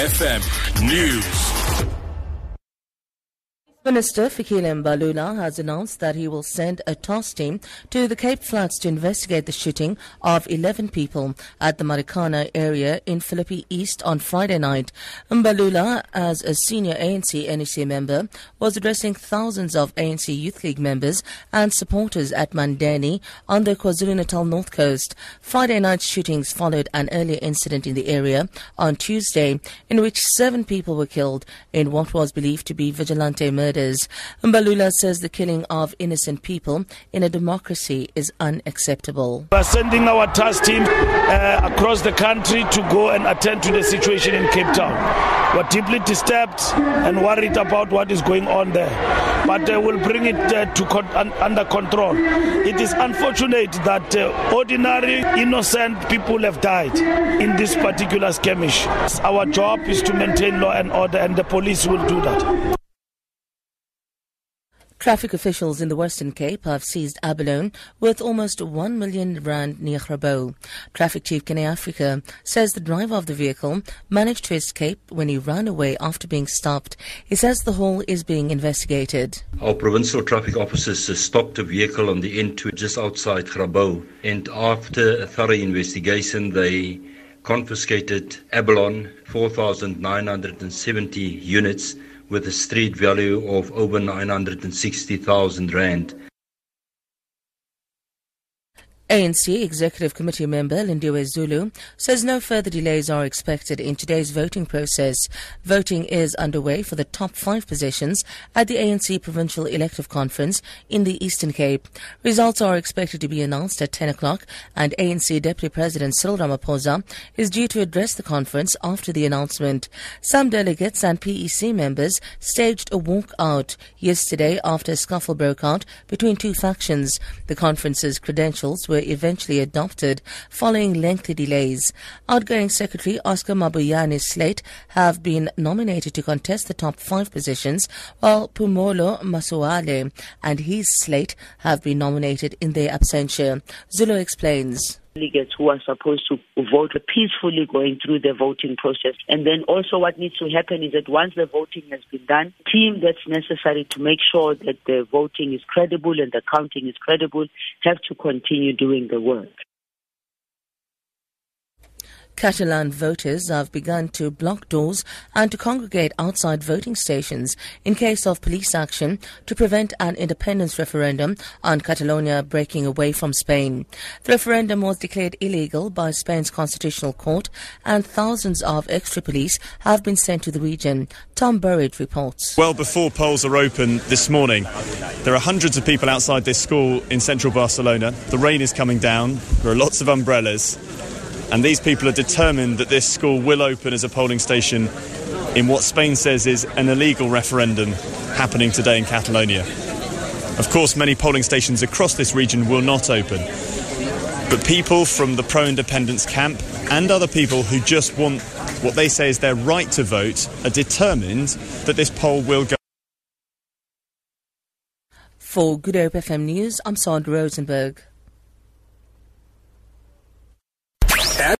FM News. Minister Fikile Mbalula has announced that he will send a task team to the Cape Flats to investigate the shooting of 11 people at the Marikana area in Philippi East on Friday night. Mbalula, as a senior ANC NEC member, was addressing thousands of ANC Youth League members and supporters at Mandeni on the KwaZulu-Natal North Coast. Friday night's shootings followed an earlier incident in the area on Tuesday in which seven people were killed in what was believed to be vigilante murder murders. Mbalula says the killing of innocent people in a democracy is unacceptable. We are sending our task team uh, across the country to go and attend to the situation in Cape Town. We're deeply disturbed and worried about what is going on there, but uh, we'll bring it uh, to con- un- under control. It is unfortunate that uh, ordinary, innocent people have died in this particular skirmish. Our job is to maintain law and order, and the police will do that. Traffic officials in the Western Cape have seized abalone worth almost 1 million rand near Grabouw. Traffic Chief Kenny Africa says the driver of the vehicle managed to escape when he ran away after being stopped. He says the haul is being investigated. Our provincial traffic officers stopped a vehicle on the N2 just outside Grabouw and after a thorough investigation they confiscated abalone 4,970 units with a street value of over 960,000 rand. ANC Executive Committee member Lindiwe Zulu says no further delays are expected in today's voting process. Voting is underway for the top five positions at the ANC Provincial Elective Conference in the Eastern Cape. Results are expected to be announced at 10 o'clock and ANC Deputy President Cyril Ramaphosa is due to address the conference after the announcement. Some delegates and PEC members staged a walkout yesterday after a scuffle broke out between two factions. The conference's credentials were were eventually adopted following lengthy delays. Outgoing Secretary Oscar Mabuyane's slate have been nominated to contest the top five positions, while Phumulo Masualle and his slate have been nominated in their absentia. Zulu explains delegates who are supposed to vote peacefully going through the voting process. And then also what needs to happen is that once the voting has been done, team that's necessary to make sure that the voting is credible and the counting is credible have to continue doing the work. Catalan voters have begun to block doors and to congregate outside voting stations in case of police action to prevent an independence referendum on Catalonia breaking away from Spain. The referendum was declared illegal by Spain's constitutional court and thousands of extra police have been sent to the region. Tom Burridge reports. Well before polls are open this morning, there are hundreds of people outside this school in central Barcelona. The rain is coming down. There are lots of umbrellas. And these people are determined that this school will open as a polling station in what Spain says is an illegal referendum happening today in Catalonia. Of course, many polling stations across this region will not open. But people from the pro independence camp and other people who just want what they say is their right to vote are determined that this poll will go. For Good Hope FM News, I'm Sandra Rosenberg.